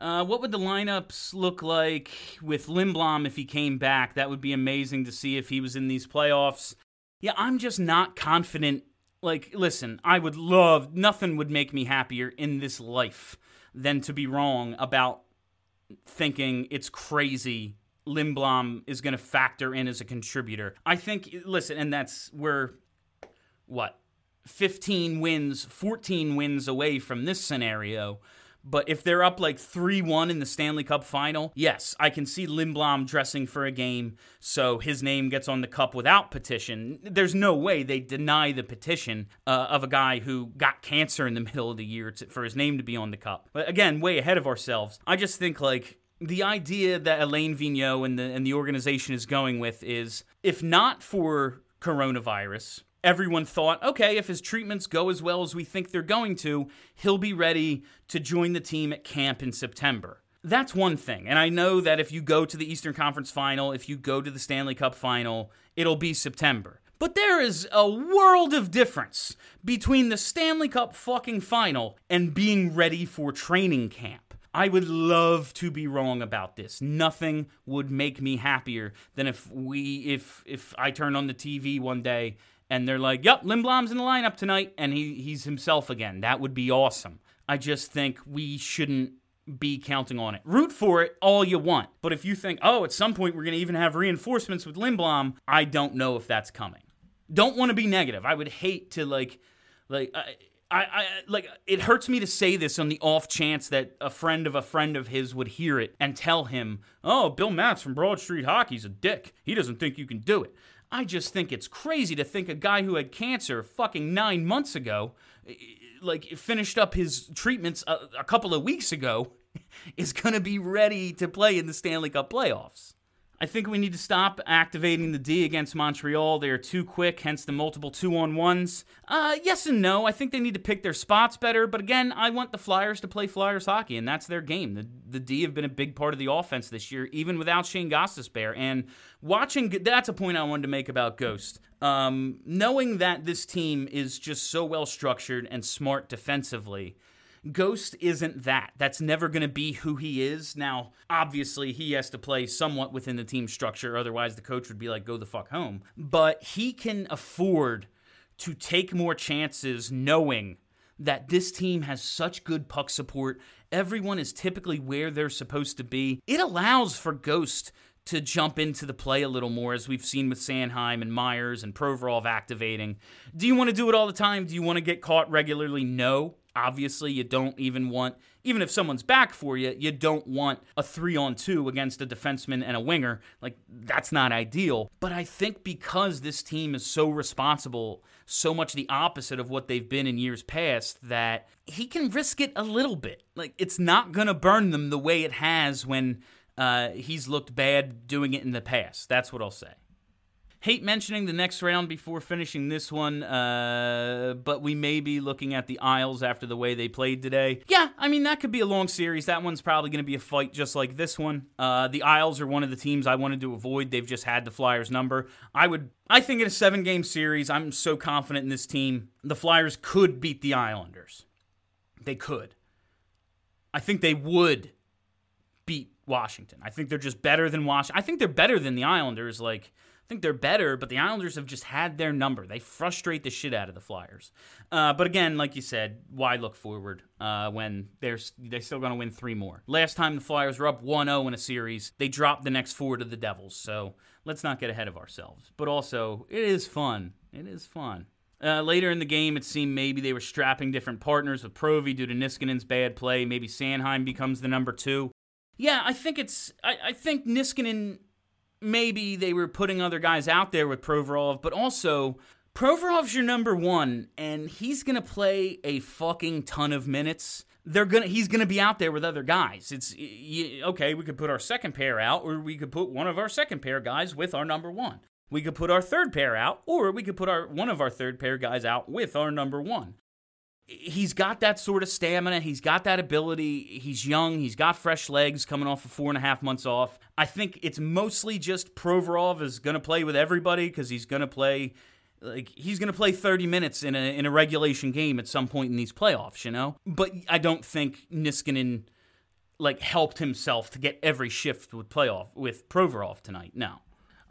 Uh, what would the lineups look like with Lindblom if he came back? That would be amazing to see if he was in these playoffs. Yeah, I'm just not confident. Like, listen, I would love, nothing would make me happier in this life than to be wrong about thinking it's crazy Lindblom is going to factor in as a contributor. I think, listen, and that's where, what, 15 wins, 14 wins away from this scenario. But if they're up like 3 1 in the Stanley Cup final, yes, I can see Lindblom dressing for a game so his name gets on the cup without petition. There's no way they deny the petition uh, of a guy who got cancer in the middle of the year to, for his name to be on the cup. But again, way ahead of ourselves. I just think like the idea that Alain Vigneault and the and the organization is going with is if not for coronavirus, everyone thought, okay, if his treatments go as well as we think they're going to, he'll be ready to join the team at camp in September. That's one thing. And I know that if you go to the Eastern Conference final, if you go to the Stanley Cup final, it'll be September. But there is a world of difference between the Stanley Cup fucking final and being ready for training camp. I would love to be wrong about this. Nothing would make me happier than if we if if I turn on the TV one day and they're like, "Yep, Lindblom's in the lineup tonight," and he he's himself again. That would be awesome. I just think we shouldn't be counting on it. Root for it all you want, but if you think, "Oh, at some point we're going to even have reinforcements with Lindblom," I don't know if that's coming. Don't want to be negative. I would hate to like, like. I, I, I, like it hurts me to say this on the off chance that a friend of a friend of his would hear it and tell him, "Oh, Bill Matz from Broad Street Hockey's a dick. He doesn't think you can do it." I just think it's crazy to think a guy who had cancer fucking nine months ago, eh, eh, like finished up his treatments a, a couple of weeks ago, is going to be ready to play in the Stanley Cup playoffs. I think we need to stop activating the D against Montreal. They are too quick, hence the multiple two on ones. Uh, yes and no. I think they need to pick their spots better, but again, I want the Flyers to play Flyers hockey, and that's their game. The, the D have been a big part of the offense this year, even without Shane Gostisbehere. And watching, that's a point I wanted to make about Ghost. Um, knowing that this team is just so well structured and smart defensively Ghost isn't that. That's never going to be who he is. Now, obviously, he has to play somewhat within the team structure, otherwise, the coach would be like, go the fuck home. But he can afford to take more chances knowing that this team has such good puck support. Everyone is typically where they're supposed to be. It allows for Ghost to jump into the play a little more, as we've seen with Sanheim and Myers and Provorov activating. Do you want to do it all the time? Do you want to get caught regularly? No. Obviously, you don't even want, even if someone's back for you, you don't want a three on two against a defenseman and a winger. Like, that's not ideal. But I think because this team is so responsible, so much the opposite of what they've been in years past, that he can risk it a little bit. Like, it's not going to burn them the way it has when uh, he's looked bad doing it in the past. That's what I'll say. Hate mentioning the next round before finishing this one, uh, but we may be looking at the Isles after the way they played today. Yeah, I mean, that could be a long series. That one's probably going to be a fight just like this one. Uh, the Isles are one of the teams I wanted to avoid. They've just had the Flyers number. I would, I think in a seven game series, I'm so confident in this team, the Flyers could beat the Islanders. They could. I think they would beat Washington. I think they're just better than Washington. I think they're better than the Islanders. Like, I think they're better, but the Islanders have just had their number. They frustrate the shit out of the Flyers. Uh, but again, like you said, why look forward uh, when they're they're still going to win three more? Last time the Flyers were up 1-0 in a series, they dropped the next four to the Devils. So let's not get ahead of ourselves. But also, it is fun. It is fun. Uh, later in the game, it seemed maybe they were strapping different partners with Provy due to Niskanen's bad play. Maybe Sanheim becomes the number two. Yeah, I think it's. I, I think Niskanen maybe they were putting other guys out there with Provorov, but also Provorov's your number one, and he's gonna play a fucking ton of minutes. They're gonna he's gonna be out there with other guys. It's okay. We could put our second pair out, or we could put one of our second pair guys with our number one. We could put our third pair out, or we could put our one of our third pair guys out with our number one he's got that sort of stamina. He's got that ability. He's young. He's got fresh legs coming off of four and a half months off. I think it's mostly just Provorov is going to play with everybody because he's going to play. Like he's going to play 30 minutes in a in a regulation game at some point in these playoffs, you know. But I don't think Niskanen like helped himself to get every shift with playoff with Provorov tonight. No.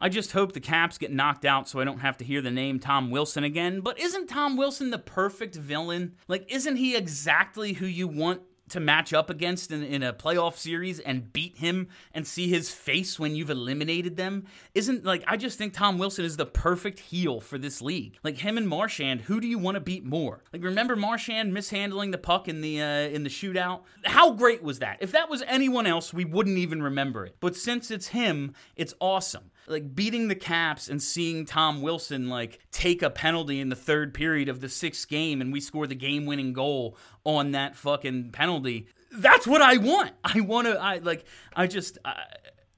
I just hope the Caps get knocked out so I don't have to hear the name Tom Wilson again. But isn't Tom Wilson the perfect villain? Like, isn't he exactly who you want to match up against in, in a playoff series and beat him and see his face when you've eliminated them isn't like I just think Tom Wilson is the perfect heel for this league. Like him and Marchand, who do you want to beat more? Like remember Marchand mishandling the puck in the uh, in the shootout? How great was that? If that was anyone else, we wouldn't even remember it. But since it's him, it's awesome like beating the Caps and seeing Tom Wilson like take a penalty in the third period of the sixth game and we score the game winning goal on that fucking penalty. That's what I want. I want to. I like. I just. I,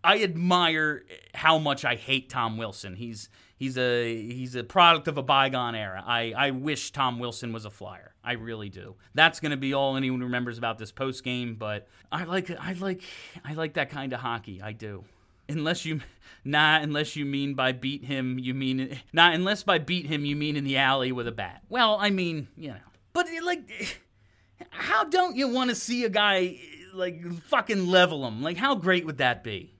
I admire how much I hate Tom Wilson. He's he's a he's a product of a bygone era. I, I wish Tom Wilson was a flyer. I really do. That's gonna be all anyone remembers about this post game. But I like I like I like that kind of hockey. I do. Unless you, nah, unless you mean by beat him, you mean, nah, unless by beat him, you mean in the alley with a bat. Well, I mean, you know. But, eh, like, eh, how don't you want to see a guy, eh, like, fucking level him? Like, how great would that be?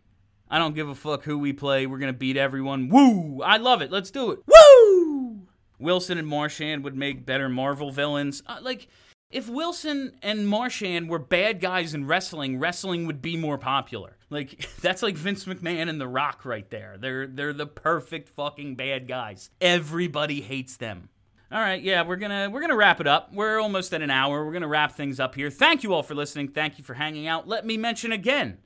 I don't give a fuck who we play. We're to beat everyone. Woo! I love it. Let's do it. Woo! Wilson and Marchand would make better Marvel villains. Uh, like, if Wilson and Marchand were bad guys in wrestling, wrestling would be more popular. Like that's like Vince McMahon and The Rock right there. They're they're the perfect fucking bad guys. Everybody hates them. All right, yeah, we're gonna we're gonna wrap it up. We're almost at an hour. We're gonna wrap things up here. Thank you all for listening. Thank you for hanging out. Let me mention again,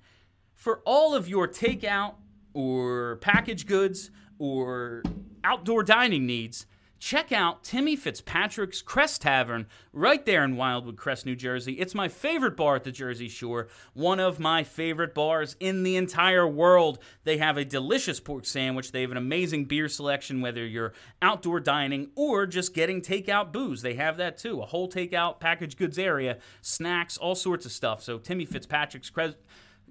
for all of your takeout or package goods or outdoor dining needs check out Timmy Fitzpatrick's Crest Tavern right there in Wildwood Crest, New Jersey. It's my favorite bar at the Jersey Shore, one of my favorite bars in the entire world. They have a delicious pork sandwich, they have an amazing beer selection, whether you're outdoor dining or just getting takeout booze. They have that too, a whole takeout packaged goods area, snacks, all sorts of stuff. So, Timmy Fitzpatrick's Crest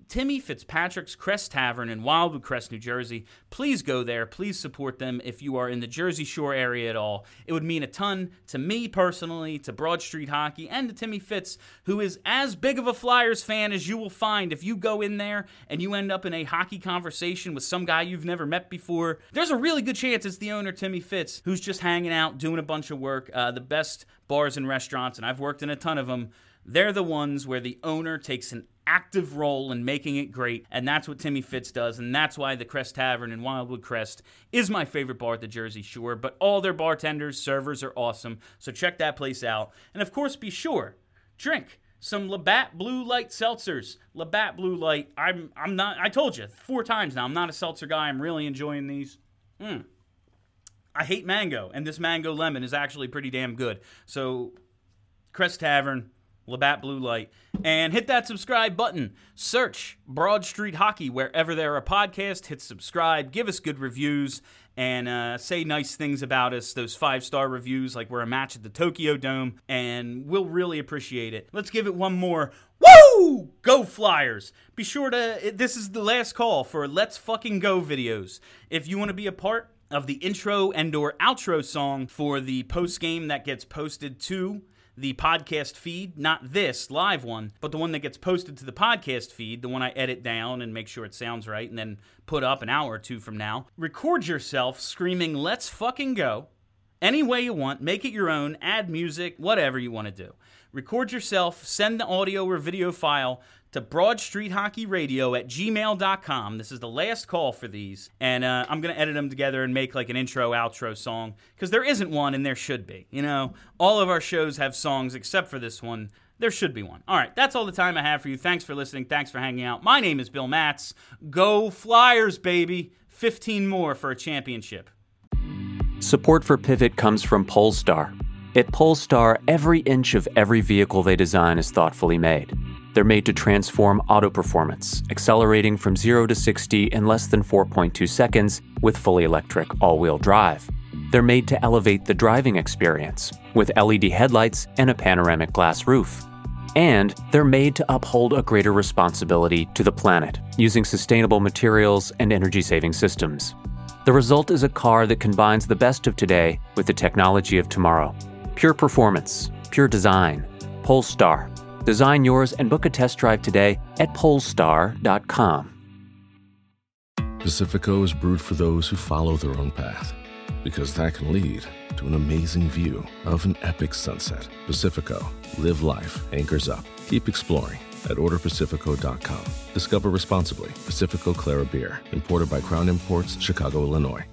Timmy Fitzpatrick's Crest Tavern in Wildwood Crest, New Jersey. Please go there. Please support them if you are in the Jersey Shore area at all. It would mean a ton to me personally, to Broad Street Hockey, and to Timmy Fitz, who is as big of a Flyers fan as you will find if you go in there and you end up in a hockey conversation with some guy you've never met before. There's a really good chance it's the owner, Timmy Fitz, who's just hanging out, doing a bunch of work. Uh, the best bars and restaurants, and I've worked in a ton of them They're the ones where the owner takes an active role in making it great, and that's what Timmy Fitz does, and that's why the Crest Tavern in Wildwood Crest is my favorite bar at the Jersey Shore. But all their bartenders, servers are awesome, so check that place out. And of course, be sure drink some Labatt Blue Light seltzers. Labatt Blue Light. I'm I'm not. I told you four times now. I'm not a seltzer guy. I'm really enjoying these. Mm. I hate mango, and this mango lemon is actually pretty damn good. So, Crest Tavern, Labatt Blue Light, and hit that subscribe button. Search Broad Street Hockey wherever there are podcasts. Hit subscribe, give us good reviews, and uh, say nice things about us. Those five star reviews, like we're a match at the Tokyo Dome, and we'll really appreciate it. Let's give it one more. Woo! Go Flyers! Be sure to. This is the last call for Let's Fucking Go videos. If you want to be a part of the intro and or outro song for the post game that gets posted to the podcast feed, not this live one, but the one that gets posted to the podcast feed, the one I edit down and make sure it sounds right and then put up an hour or two from now. Record yourself screaming, let's fucking go. Any way you want, make it your own, add music, whatever you want to do. Record yourself, send the audio or video file to Broad Street Hockey Radio at gmail.com. This is the last call for these. And uh, I'm going to edit them together and make like an intro, outro song because there isn't one and there should be. You know, all of our shows have songs except for this one. There should be one. All right, that's all the time I have for you. Thanks for listening. Thanks for hanging out. My name is Bill Matz. Go Flyers, baby. 15 more for a championship. Support for Pivot comes from Polestar. At Polestar, every inch of every vehicle they design is thoughtfully made. They're made to transform auto performance, accelerating from 0 to 60 in less than 4.2 seconds with fully electric all wheel drive. They're made to elevate the driving experience with LED headlights and a panoramic glass roof. And they're made to uphold a greater responsibility to the planet using sustainable materials and energy saving systems. The result is a car that combines the best of today with the technology of tomorrow. Pure performance, pure design. Polestar. Design yours and book a test drive today at polestar.com. Pacifico is brewed for those who follow their own path, because that can lead to an amazing view of an epic sunset. Pacifico, live life, anchors up. Keep exploring at orderpacifico.com. Discover responsibly. Pacifico Clara Beer, imported by Crown Imports, Chicago, Illinois.